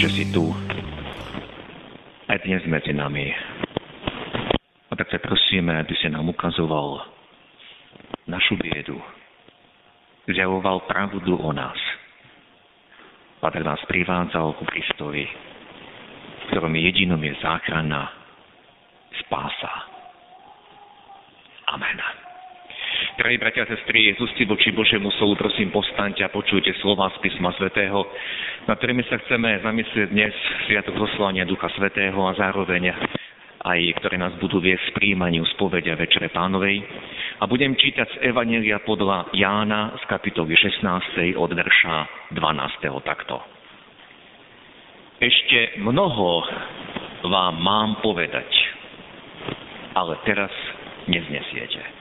že si tu aj dnes medzi nami. A tak sa prosíme, aby si nám ukazoval našu biedu, zjavoval pravdu o nás, aby nás privádzal ku Kristovi, ktorom jedinom je záchrana, spása. Amen. Drahí bratia a sestry, z voči Božiemu slovu, prosím, postaňte a počujte slova z písma svätého, na ktorými sa chceme zamyslieť dnes Sviatok zoslania Ducha Svetého a zároveň aj ktoré nás budú viesť v príjmaniu spovedia Večere Pánovej. A budem čítať z Evanelia podľa Jána z kapitoly 16. od verša 12. takto. Ešte mnoho vám mám povedať, ale teraz neznesiete.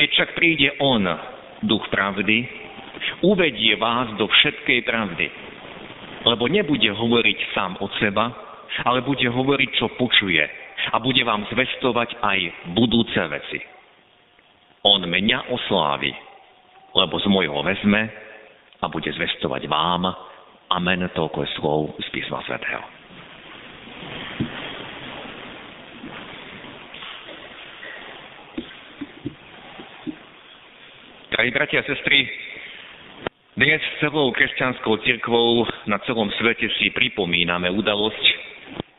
Keď však príde On, duch pravdy, uvedie vás do všetkej pravdy. Lebo nebude hovoriť sám od seba, ale bude hovoriť, čo počuje. A bude vám zvestovať aj budúce veci. On mňa oslávi, lebo z môjho vezme a bude zvestovať vám. Amen, toľko je slov z písma svätého. Drahí bratia a sestry, dnes celou kresťanskou cirkvou na celom svete si pripomíname udalosť,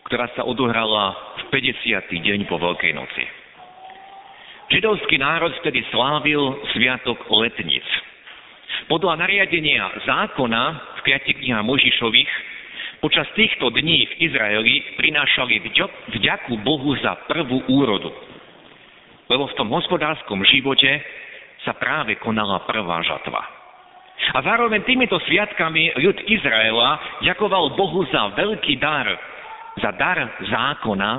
ktorá sa odohrala v 50. deň po Veľkej noci. Židovský národ vtedy slávil Sviatok letnic. Podľa nariadenia zákona v piatich knihách Možišových počas týchto dní v Izraeli prinášali vďaku Bohu za prvú úrodu. Lebo v tom hospodárskom živote sa práve konala prvá žatva. A zároveň týmito sviatkami ľud Izraela ďakoval Bohu za veľký dar, za dar zákona,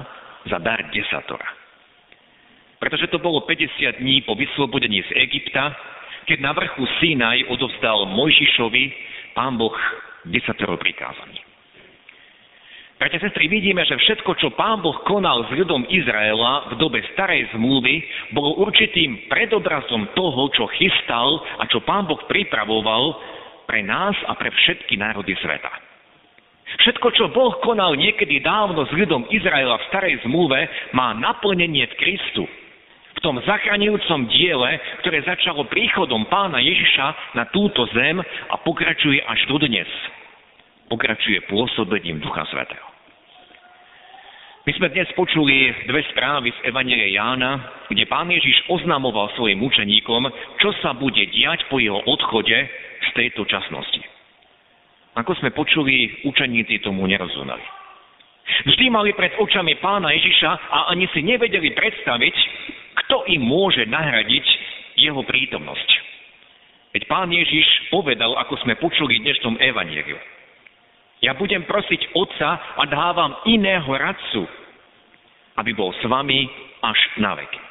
za dar desatora. Pretože to bolo 50 dní po vyslobodení z Egypta, keď na vrchu Sinaj odovzdal Mojžišovi pán Boh desatoro prikázaní. Bratia sestry, vidíme, že všetko, čo pán Boh konal s ľudom Izraela v dobe starej zmluvy, bolo určitým predobrazom toho, čo chystal a čo pán Boh pripravoval pre nás a pre všetky národy sveta. Všetko, čo Boh konal niekedy dávno s ľudom Izraela v starej zmluve, má naplnenie v Kristu. V tom zachraňujúcom diele, ktoré začalo príchodom pána Ježiša na túto zem a pokračuje až do dnes. Pokračuje pôsobením Ducha Svetého. My sme dnes počuli dve správy z Evangelia Jána, kde pán Ježiš oznamoval svojim učeníkom, čo sa bude diať po jeho odchode z tejto časnosti. Ako sme počuli, učeníci tomu nerozumeli. Vždy mali pred očami pána Ježiša a ani si nevedeli predstaviť, kto im môže nahradiť jeho prítomnosť. Veď pán Ježiš povedal, ako sme počuli dnešnom evanieliu. Ja budem prosiť Otca a dávam iného radcu, aby bol s vami až na veky.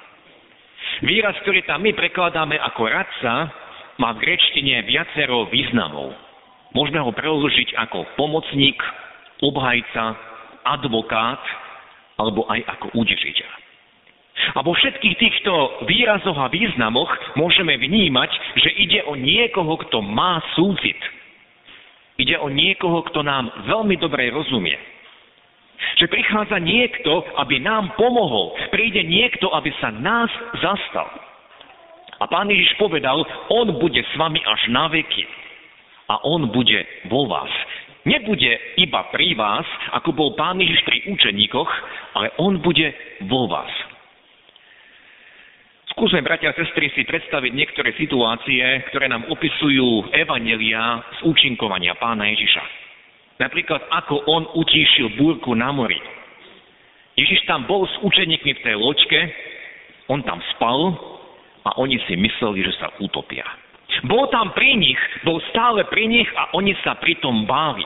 Výraz, ktorý tam my prekladáme ako radca, má v grečtine viacero významov. Môžeme ho preložiť ako pomocník, obhajca, advokát alebo aj ako udržiteľ. A vo všetkých týchto výrazoch a významoch môžeme vnímať, že ide o niekoho, kto má súcit, Ide o niekoho, kto nám veľmi dobre rozumie. Že prichádza niekto, aby nám pomohol. Príde niekto, aby sa nás zastal. A pán Ježiš povedal, on bude s vami až na veky. A on bude vo vás. Nebude iba pri vás, ako bol pán Ježiš pri učeníkoch, ale on bude vo vás. Skúsme, bratia a sestry, si predstaviť niektoré situácie, ktoré nám opisujú evanelia z účinkovania pána Ježiša. Napríklad, ako on utíšil búrku na mori. Ježiš tam bol s učeníkmi v tej loďke, on tam spal a oni si mysleli, že sa utopia. Bol tam pri nich, bol stále pri nich a oni sa pritom báli.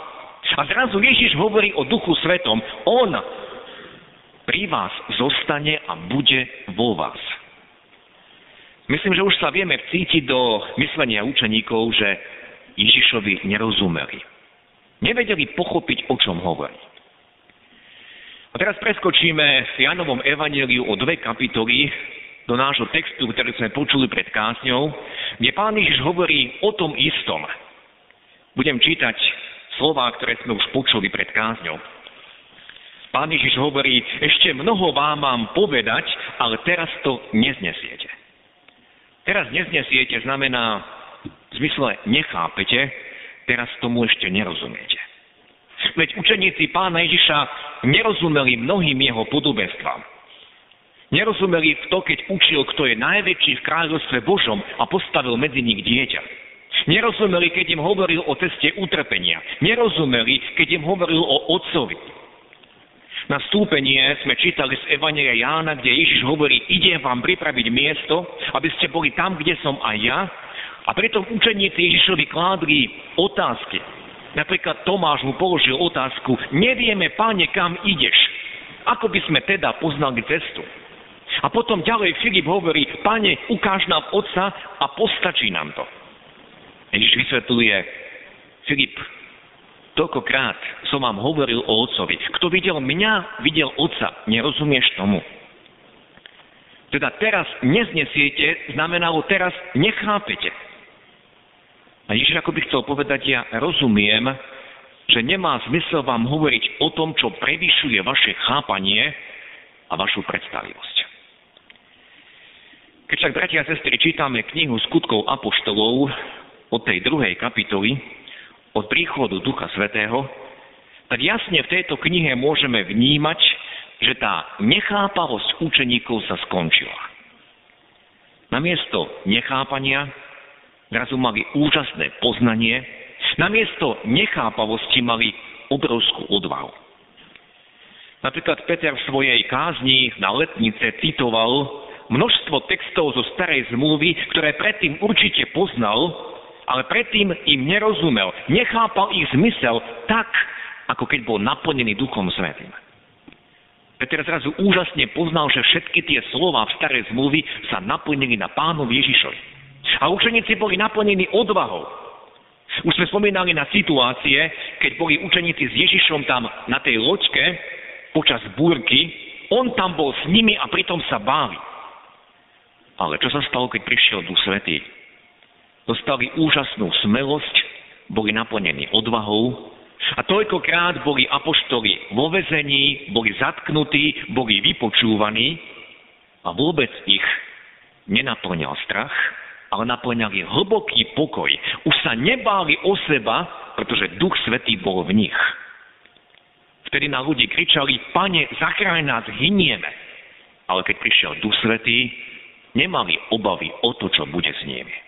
A zrazu Ježiš hovorí o Duchu Svetom. On pri vás zostane a bude vo vás. Myslím, že už sa vieme vcítiť do myslenia učeníkov, že Ježišovi nerozumeli. Nevedeli pochopiť, o čom hovorí. A teraz preskočíme v Janovom evaníliu o dve kapitoly do nášho textu, ktorý sme počuli pred kázňou, kde pán Ježiš hovorí o tom istom. Budem čítať slová, ktoré sme už počuli pred kázňou. Pán Ježiš hovorí, ešte mnoho vám mám povedať, ale teraz to neznesiete. Teraz neznesiete znamená, v zmysle nechápete, teraz tomu ešte nerozumiete. Veď učeníci pána Ježiša nerozumeli mnohým jeho podobenstvám. Nerozumeli v to, keď učil, kto je najväčší v kráľovstve Božom a postavil medzi nich dieťa. Nerozumeli, keď im hovoril o ceste utrpenia. Nerozumeli, keď im hovoril o otcovi. Na stúpenie sme čítali z Evangelia Jána, kde Ježiš hovorí, idem vám pripraviť miesto, aby ste boli tam, kde som aj ja. A pritom učeníci Ježišovi kládli otázky. Napríklad Tomáš mu položil otázku, nevieme, páne, kam ideš. Ako by sme teda poznali cestu? A potom ďalej Filip hovorí, pane, ukáž nám otca a postačí nám to. Ježiš vysvetľuje, Filip, Toľkokrát som vám hovoril o Otcovi. Kto videl mňa, videl Otca. Nerozumieš tomu? Teda teraz neznesiete, znamenalo teraz nechápete. A Ježiš ako by chcel povedať, ja rozumiem, že nemá zmysel vám hovoriť o tom, čo prevyšuje vaše chápanie a vašu predstavivosť. Keď však, bratia a sestry, čítame knihu skutkov apoštolov od tej druhej kapitoly, od príchodu Ducha Svetého, tak jasne v tejto knihe môžeme vnímať, že tá nechápavosť učeníkov sa skončila. Namiesto nechápania zrazu mali úžasné poznanie, namiesto nechápavosti mali obrovskú odvahu. Napríklad Peter v svojej kázni na letnice citoval množstvo textov zo starej zmluvy, ktoré predtým určite poznal, ale predtým im nerozumel, nechápal ich zmysel tak, ako keď bol naplnený Duchom Svetým. Peter zrazu úžasne poznal, že všetky tie slova v starej zmluvy sa naplnili na pánovi Ježišovi. A učeníci boli naplnení odvahou. Už sme spomínali na situácie, keď boli učeníci s Ježišom tam na tej loďke počas búrky, on tam bol s nimi a pritom sa báli. Ale čo sa stalo, keď prišiel Duch Svetý? Dostali úžasnú smelosť, boli naplnení odvahou a toľkokrát boli apoštoli vo vezení, boli zatknutí, boli vypočúvaní a vôbec ich nenaplňal strach, ale naplňali hlboký pokoj. Už sa nebáli o seba, pretože Duch Svetý bol v nich. Vtedy na ľudí kričali, pane, zachráň nás, hynieme. Ale keď prišiel Duch Svetý, nemali obavy o to, čo bude s nimi.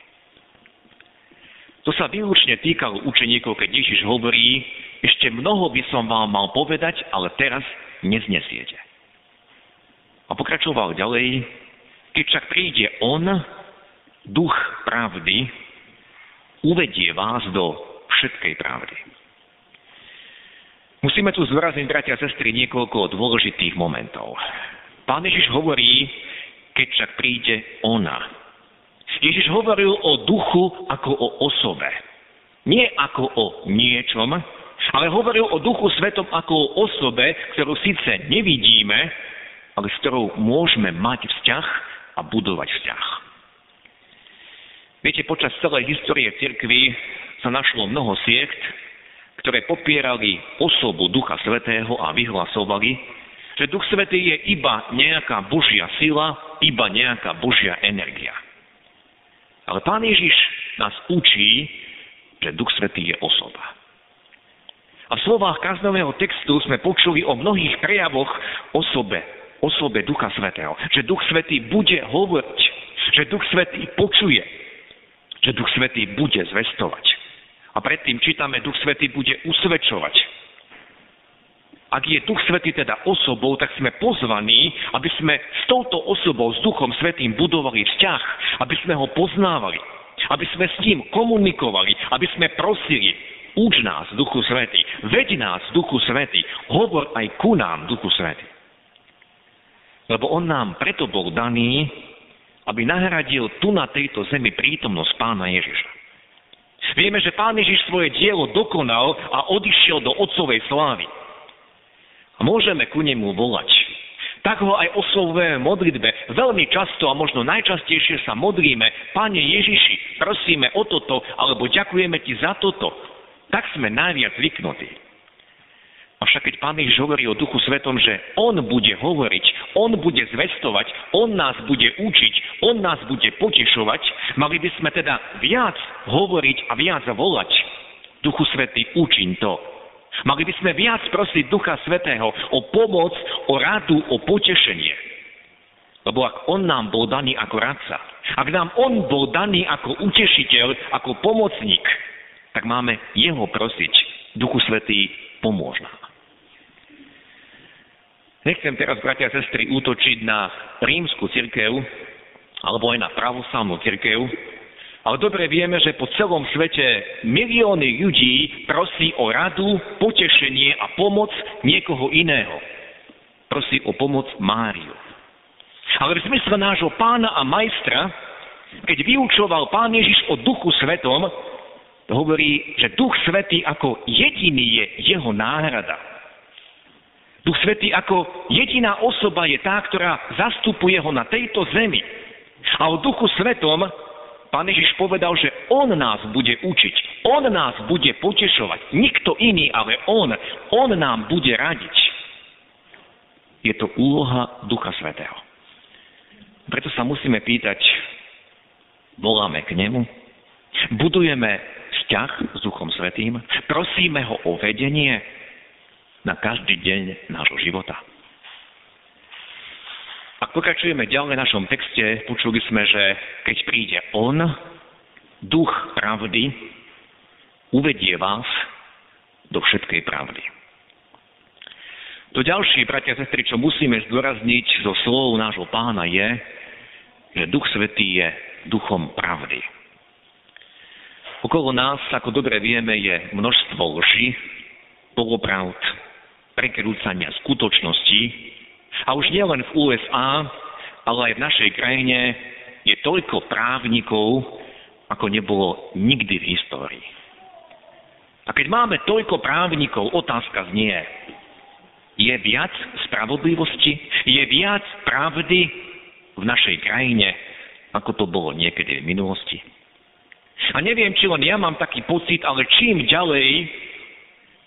To sa výlučne týkalo učeníkov, keď Ježiš hovorí, ešte mnoho by som vám mal povedať, ale teraz neznesiete. A pokračoval ďalej, keď však príde On, duch pravdy, uvedie vás do všetkej pravdy. Musíme tu zvrazniť, bratia a sestry, niekoľko dôležitých momentov. Pán Ježiš hovorí, keď však príde ona, Ježiš hovoril o duchu ako o osobe. Nie ako o niečom, ale hovoril o duchu svetom ako o osobe, ktorú síce nevidíme, ale s ktorou môžeme mať vzťah a budovať vzťah. Viete, počas celej histórie cirkvy sa našlo mnoho siekt, ktoré popierali osobu Ducha Svetého a vyhlasovali, že Duch Svetý je iba nejaká Božia sila, iba nejaká Božia energia. Ale Pán Ježiš nás učí, že Duch Svetý je osoba. A v slovách kaznového textu sme počuli o mnohých prejavoch osobe, osobe Ducha Svetého. Že Duch Svetý bude hovoriť, že Duch Svetý počuje, že Duch Svetý bude zvestovať. A predtým čítame, Duch Svetý bude usvedčovať. Ak je Duch Svetý teda osobou, tak sme pozvaní, aby sme s touto osobou, s Duchom Svetým budovali vzťah, aby sme ho poznávali, aby sme s ním komunikovali, aby sme prosili, Uč nás, Duchu Svety. Veď nás, Duchu Svety. Hovor aj ku nám, Duchu Svety. Lebo on nám preto bol daný, aby nahradil tu na tejto zemi prítomnosť pána Ježiša. Vieme, že pán Ježiš svoje dielo dokonal a odišiel do otcovej slávy. Môžeme ku nemu volať. Tak ho aj oslovujeme v modlitbe. Veľmi často a možno najčastejšie sa modlíme, Pane Ježiši, prosíme o toto, alebo ďakujeme Ti za toto. Tak sme najviac zvyknutí. Avšak keď Pán Ježiš hovorí o Duchu Svetom, že On bude hovoriť, On bude zvestovať, On nás bude učiť, On nás bude potešovať, mali by sme teda viac hovoriť a viac volať. Duchu Svetý, učiň to. Mali by sme viac prosiť Ducha Svetého o pomoc, o radu, o potešenie. Lebo ak On nám bol daný ako radca, ak nám On bol daný ako utešiteľ, ako pomocník, tak máme Jeho prosiť. Duchu Svetý, pomôž nám. Nechcem teraz, bratia a sestry, útočiť na rímsku cirkev, alebo aj na pravoslavnú cirkev, ale dobre vieme, že po celom svete milióny ľudí prosí o radu, potešenie a pomoc niekoho iného. Prosí o pomoc Máriu. Ale v zmysle nášho pána a majstra, keď vyučoval pán Ježiš o duchu svetom, hovorí, že duch svetý ako jediný je jeho náhrada. Duch Svetý ako jediná osoba je tá, ktorá zastupuje ho na tejto zemi. A o Duchu Svetom Pán Ježiš povedal, že On nás bude učiť, On nás bude potešovať. Nikto iný, ale On. On nám bude radiť. Je to úloha Ducha Svetého. Preto sa musíme pýtať, voláme k Nemu, budujeme vzťah s Duchom Svetým, prosíme ho o vedenie, na každý deň nášho života. Pokračujeme ďalej v našom texte, počuli sme, že keď príde On, duch pravdy, uvedie vás do všetkej pravdy. To ďalšie, bratia a sestry, čo musíme zdôrazniť zo slov nášho pána je, že Duch Svetý je duchom pravdy. Okolo nás, ako dobre vieme, je množstvo lži, polopravd, prekrúcania skutočností. A už nielen v USA, ale aj v našej krajine je toľko právnikov, ako nebolo nikdy v histórii. A keď máme toľko právnikov, otázka znie, je viac spravodlivosti, je viac pravdy v našej krajine, ako to bolo niekedy v minulosti. A neviem, či len ja mám taký pocit, ale čím ďalej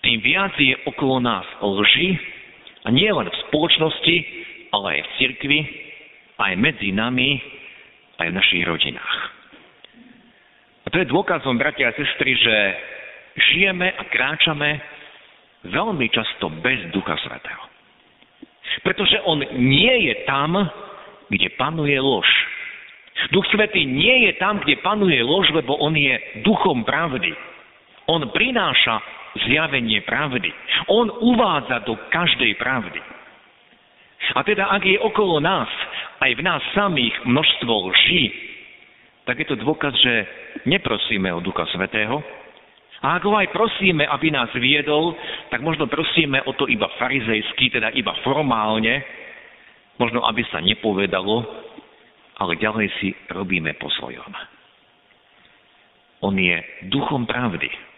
tým viac je okolo nás lži, a nie len v spoločnosti, ale aj v cirkvi, aj medzi nami, aj v našich rodinách. A to je dôkazom, bratia a sestry, že žijeme a kráčame veľmi často bez Ducha Svetého. Pretože On nie je tam, kde panuje lož. Duch Svetý nie je tam, kde panuje lož, lebo On je duchom pravdy. On prináša zjavenie pravdy. On uvádza do každej pravdy. A teda, ak je okolo nás, aj v nás samých množstvo lží, tak je to dôkaz, že neprosíme o Ducha Svetého. A ak ho aj prosíme, aby nás viedol, tak možno prosíme o to iba farizejsky, teda iba formálne, možno aby sa nepovedalo, ale ďalej si robíme po svojom. On je duchom pravdy.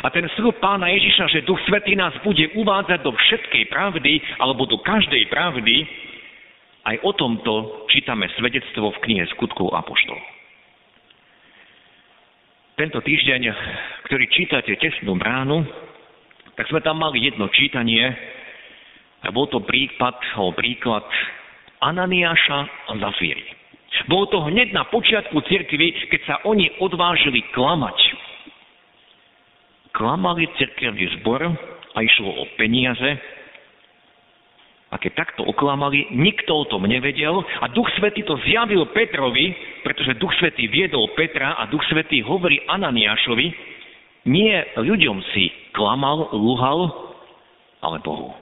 A ten slub pána Ježiša, že Duch Svetý nás bude uvádzať do všetkej pravdy alebo do každej pravdy, aj o tomto čítame svedectvo v knihe skutkov Apoštolov. Tento týždeň, ktorý čítate tesnú bránu, tak sme tam mali jedno čítanie a bol to prípad, alebo príklad Ananiáša a Zafíry. Bolo to hneď na počiatku cirkvi, keď sa oni odvážili klamať klamali cirkevný zbor a išlo o peniaze. A keď takto oklamali, nikto o tom nevedel a Duch Svetý to zjavil Petrovi, pretože Duch Svetý viedol Petra a Duch Svetý hovorí Ananiášovi, nie ľuďom si klamal, luhal, ale Bohu.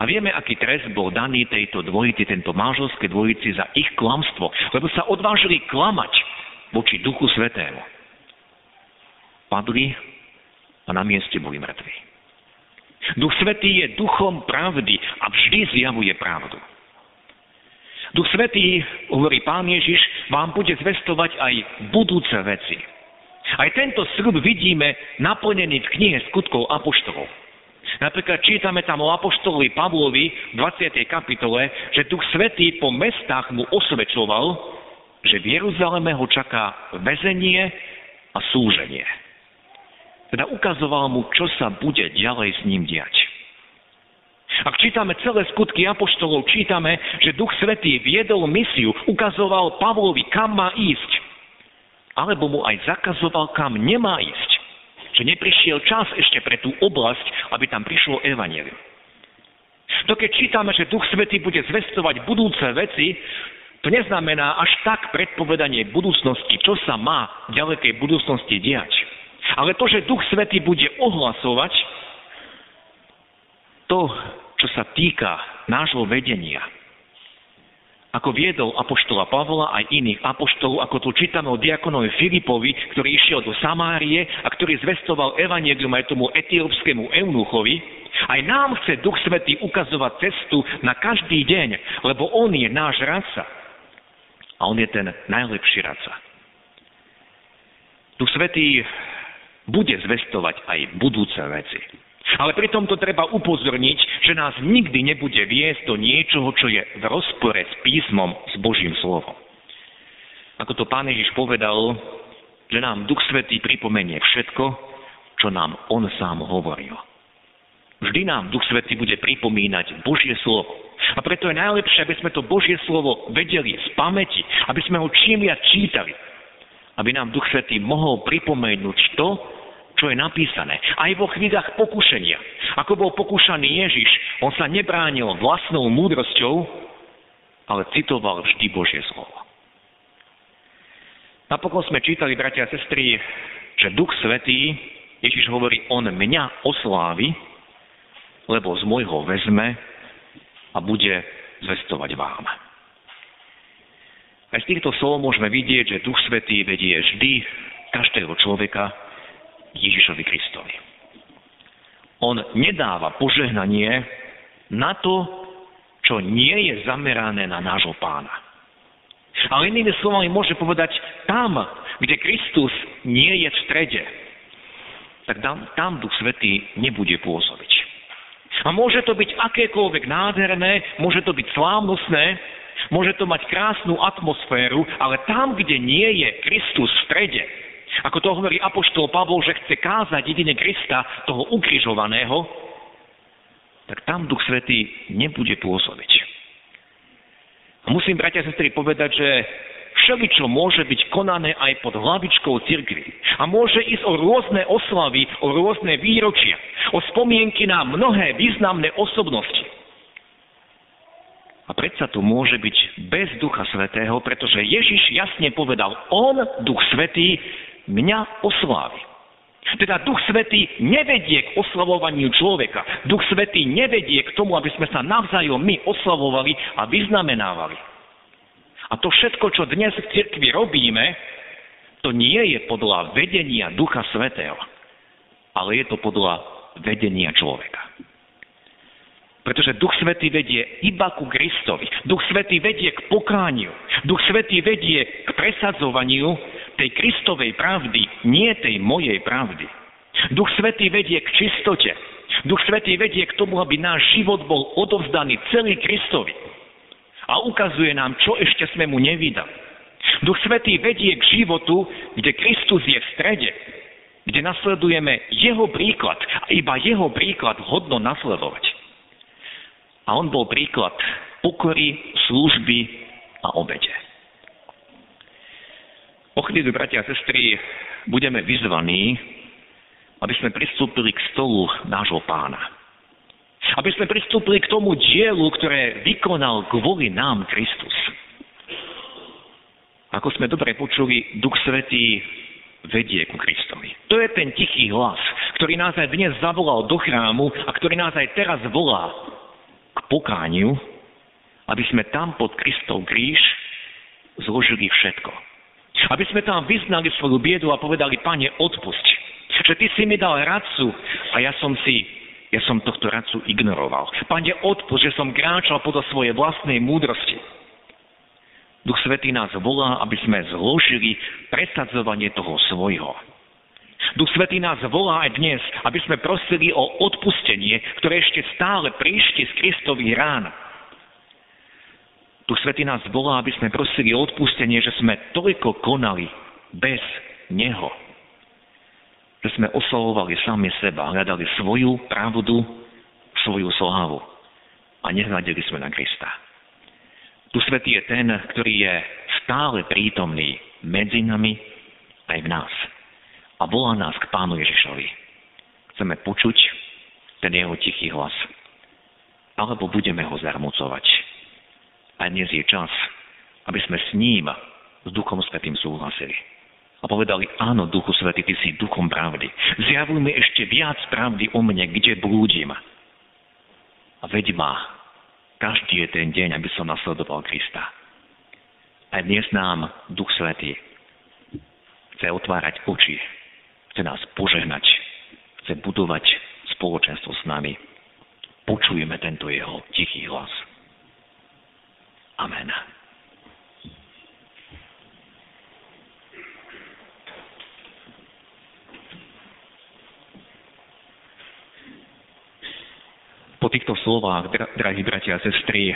A vieme, aký trest bol daný tejto dvojici, tento manželské dvojici za ich klamstvo, lebo sa odvážili klamať voči Duchu Svetému. Padli a na mieste boli mŕtvi. Duch Svetý je duchom pravdy a vždy zjavuje pravdu. Duch Svetý, hovorí Pán Ježiš, vám bude zvestovať aj budúce veci. Aj tento sľub vidíme naplnený v knihe skutkov Apoštolov. Napríklad čítame tam o Apoštolovi Pavlovi v 20. kapitole, že Duch Svetý po mestách mu osvedčoval, že v Jeruzaleme ho čaká väzenie a súženie. Teda ukazoval mu, čo sa bude ďalej s ním diať. Ak čítame celé skutky apoštolov, čítame, že Duch Svetý viedol misiu, ukazoval Pavlovi, kam má ísť, alebo mu aj zakazoval, kam nemá ísť. Že neprišiel čas ešte pre tú oblasť, aby tam prišlo evanelium. To keď čítame, že Duch Svetý bude zvestovať budúce veci, to neznamená až tak predpovedanie budúcnosti, čo sa má v ďalekej budúcnosti diať. Ale to, že Duch Svetý bude ohlasovať to, čo sa týka nášho vedenia, ako viedol apoštola Pavla aj iných apoštolov, ako to čítame o diakonovi Filipovi, ktorý išiel do Samárie a ktorý zvestoval evanielium aj tomu etiópskému eunuchovi, aj nám chce Duch Svetý ukazovať cestu na každý deň, lebo On je náš radca. A On je ten najlepší radca. Duch Svetý bude zvestovať aj budúce veci. Ale pri tomto treba upozorniť, že nás nikdy nebude viesť do niečoho, čo je v rozpore s písmom, s Božím slovom. Ako to pán Ježiš povedal, že nám Duch Svetý pripomenie všetko, čo nám On sám hovoril. Vždy nám Duch Svetý bude pripomínať Božie slovo. A preto je najlepšie, aby sme to Božie slovo vedeli z pamäti, aby sme ho čím viac čítali. Aby nám Duch Svetý mohol pripomenúť to, čo je napísané. Aj vo chvíľach pokušenia. Ako bol pokúšaný Ježiš, on sa nebránil vlastnou múdrosťou, ale citoval vždy Božie slovo. Napokon sme čítali, bratia a sestry, že Duch Svetý, Ježiš hovorí, on mňa oslávi, lebo z môjho vezme a bude zvestovať vám. Aj z týchto slov môžeme vidieť, že Duch Svetý vedie vždy každého človeka Ježišovi Kristovi. On nedáva požehnanie na to, čo nie je zamerané na nášho pána. Ale inými slovami môže povedať, tam, kde Kristus nie je v strede, tak tam, tam Duch Svetý nebude pôsobiť. A môže to byť akékoľvek nádherné, môže to byť slávnostné, môže to mať krásnu atmosféru, ale tam, kde nie je Kristus v strede, ako to hovorí Apoštol Pavol, že chce kázať jedine Krista, toho ukrižovaného, tak tam Duch Svetý nebude pôsobiť. A musím, bratia a sestry, povedať, že všeličo môže byť konané aj pod hlavičkou cirkvi. A môže ísť o rôzne oslavy, o rôzne výročia, o spomienky na mnohé významné osobnosti. A predsa to môže byť bez Ducha Svetého, pretože Ježiš jasne povedal, On, Duch Svetý, mňa oslávi. Teda Duch Svetý nevedie k oslavovaniu človeka. Duch Svetý nevedie k tomu, aby sme sa navzájom my oslavovali a vyznamenávali. A to všetko, čo dnes v cirkvi robíme, to nie je podľa vedenia Ducha Svetého, ale je to podľa vedenia človeka. Pretože Duch Svetý vedie iba ku Kristovi. Duch Svetý vedie k pokániu. Duch Svetý vedie k presadzovaniu tej Kristovej pravdy, nie tej mojej pravdy. Duch Svetý vedie k čistote. Duch Svetý vedie k tomu, aby náš život bol odovzdaný celý Kristovi. A ukazuje nám, čo ešte sme mu nevydali. Duch Svetý vedie k životu, kde Kristus je v strede, kde nasledujeme jeho príklad a iba jeho príklad hodno nasledovať. A on bol príklad pokory, služby a obete. O chvíľu, bratia a sestry, budeme vyzvaní, aby sme pristúpili k stolu nášho pána. Aby sme pristúpili k tomu dielu, ktoré vykonal kvôli nám Kristus. Ako sme dobre počuli, Duch Svetý vedie ku Kristovi. To je ten tichý hlas, ktorý nás aj dnes zavolal do chrámu a ktorý nás aj teraz volá pokániu, aby sme tam pod Kristov kríž zložili všetko. Aby sme tam vyznali svoju biedu a povedali, Pane, odpusť. Že ty si mi dal radcu a ja som si ja som tohto radcu ignoroval. Pane, odpust, že som kráčal podľa svojej vlastnej múdrosti. Duch Svetý nás volá, aby sme zložili presadzovanie toho svojho. Duch Svetý nás volá aj dnes, aby sme prosili o odpustenie, ktoré ešte stále príšti z Kristových rán. Duch Svetý nás volá, aby sme prosili o odpustenie, že sme toľko konali bez Neho že sme oslovovali sami seba, hľadali svoju pravdu, svoju slávu a nehľadili sme na Krista. Tu Svetý je ten, ktorý je stále prítomný medzi nami aj v nás a volá nás k Pánu Ježišovi. Chceme počuť ten jeho tichý hlas, alebo budeme ho zarmucovať. A dnes je čas, aby sme s ním, s Duchom Svetým súhlasili a povedali, áno, Duchu Svety, Ty si duchom pravdy. Zjavuj mi ešte viac pravdy o mne, kde blúdim. A veď ma, každý je ten deň, aby som nasledoval Krista. A dnes nám Duch Svetý chce otvárať oči, chce nás požehnať, chce budovať spoločenstvo s nami. Počujeme tento jeho tichý hlas. Amen. Po týchto slovách, drahí bratia a sestry,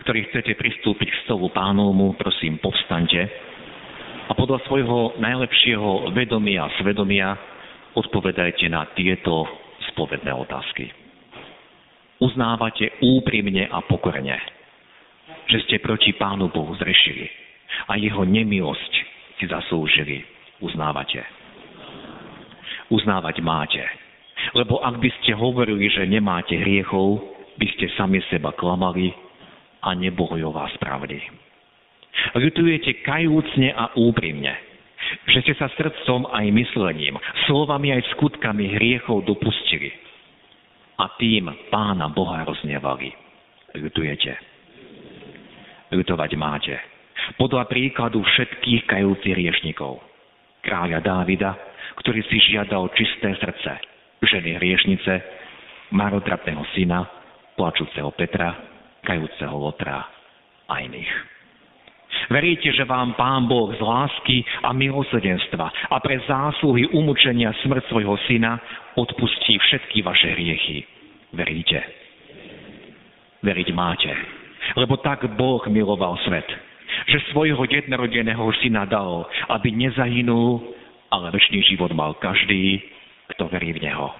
ktorí chcete pristúpiť k stolu pánovmu, prosím, povstaňte a podľa svojho najlepšieho vedomia a svedomia odpovedajte na tieto spovedné otázky. Uznávate úprimne a pokorne, že ste proti Pánu Bohu zrešili a jeho nemilosť si zaslúžili. Uznávate. Uznávať máte lebo ak by ste hovorili, že nemáte hriechov, by ste sami seba klamali a nebolo vás pravdy. Ľutujete kajúcne a úprimne, že ste sa srdcom aj myslením, slovami aj skutkami hriechov dopustili a tým pána Boha roznevali. Ľutujete. Ľutovať máte. Podľa príkladu všetkých kajúcich riešnikov. Kráľa Dávida, ktorý si žiadal čisté srdce, ženy hriešnice, marotratného syna, plačúceho Petra, kajúceho Lotra a iných. Veríte, že vám Pán Boh z lásky a milosrdenstva a pre zásluhy umúčenia smrť svojho syna odpustí všetky vaše hriechy. Veríte? Veriť máte. Lebo tak Boh miloval svet, že svojho jednorodeného syna dal, aby nezahynul, ale väčší život mal každý, kto verí v Neho.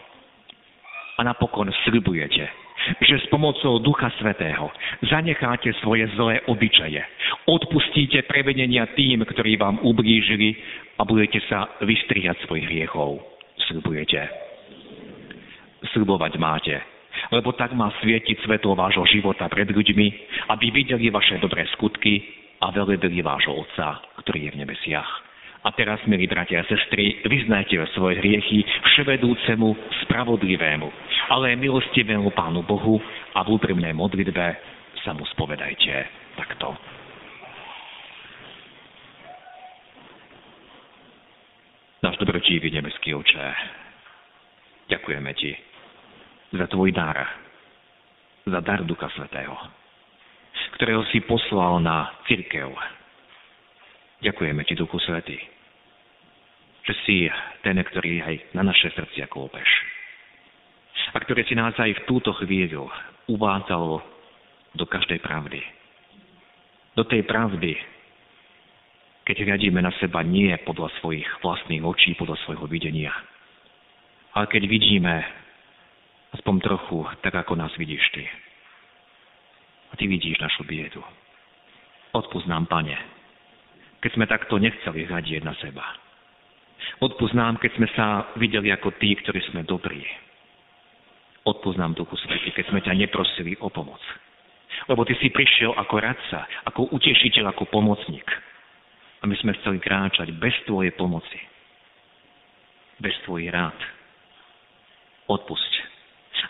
A napokon slibujete, že s pomocou Ducha Svetého zanecháte svoje zlé obyčaje, odpustíte prevedenia tým, ktorí vám ublížili a budete sa vystriať svojich hriechov. Slibujete. Slibovať máte, lebo tak má svietiť svetlo vášho života pred ľuďmi, aby videli vaše dobré skutky a velebili vášho Otca, ktorý je v nebesiach. A teraz, milí bratia a sestry, vyznajte svoje hriechy vševedúcemu, spravodlivému, ale milostivému Pánu Bohu a v úprimnej modlitbe sa mu spovedajte takto. Náš dobročívý nebeský oče, ďakujeme ti za tvoj dar, za dar Ducha Svetého, ktorého si poslal na církev, Ďakujeme Ti, Duchu Svety, že si ten, ktorý aj na naše srdcia kópeš. A ktorý si nás aj v túto chvíľu uvádzal do každej pravdy. Do tej pravdy, keď hľadíme na seba nie podľa svojich vlastných očí, podľa svojho videnia, ale keď vidíme aspoň trochu tak, ako nás vidíš Ty. A Ty vidíš našu biedu. Odpúsť nám, Pane, keď sme takto nechceli hľadieť na seba. Odpúsť nám, keď sme sa videli ako tí, ktorí sme dobrí. Odpúsť nám, Duchu Svety, keď sme ťa neprosili o pomoc. Lebo Ty si prišiel ako radca, ako utešiteľ, ako pomocník. A my sme chceli kráčať bez Tvojej pomoci. Bez Tvojich rád. Odpusť.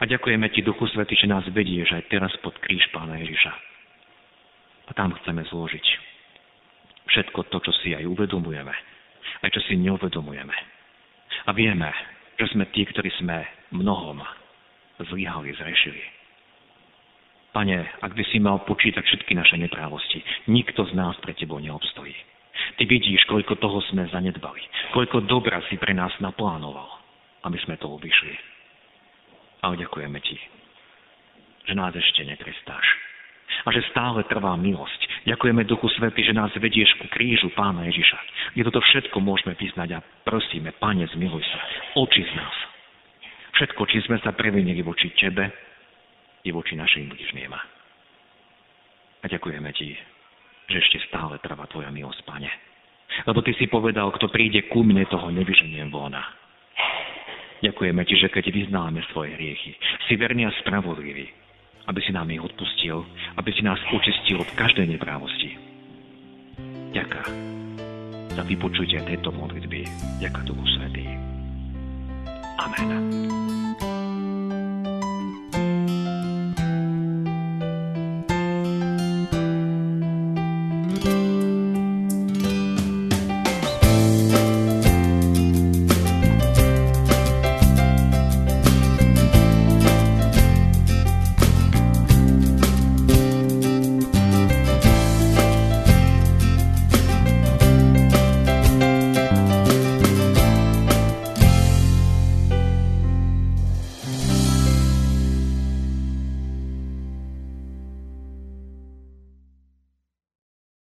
A ďakujeme Ti, Duchu Svety, že nás vedieš aj teraz pod kríž Pána Ježiša. A tam chceme zložiť všetko to, čo si aj uvedomujeme, aj čo si neuvedomujeme. A A vieme, že sme tí, ktorí sme mnohom zlyhali, zrešili. Pane, ak by si mal počítať všetky naše neprávosti, nikto z nás pre Tebou neobstojí. Ty vidíš, koľko toho sme zanedbali, koľko dobra si pre nás naplánoval, aby sme to obišli. Ale ďakujeme Ti, že nás ešte netrestáš a že stále trvá milosť. Ďakujeme Duchu Svety, že nás vedieš ku krížu Pána Ježiša, kde toto všetko môžeme vyznať a prosíme, Pane, zmiluj sa, oči z nás. Všetko, či sme sa previnili voči Tebe, i voči našim bližným. A ďakujeme Ti, že ešte stále trvá Tvoja milosť, Pane. Lebo Ty si povedal, kto príde ku mne, toho nevyženiem vona. Ďakujeme Ti, že keď vyznáme svoje hriechy, si verný a spravodlivý, aby si nám ich odpustil, aby si nás učistil od každej neprávosti. Ďaká za vypočutie tejto modlitby. Ďaká Duchu Svetý. Amen.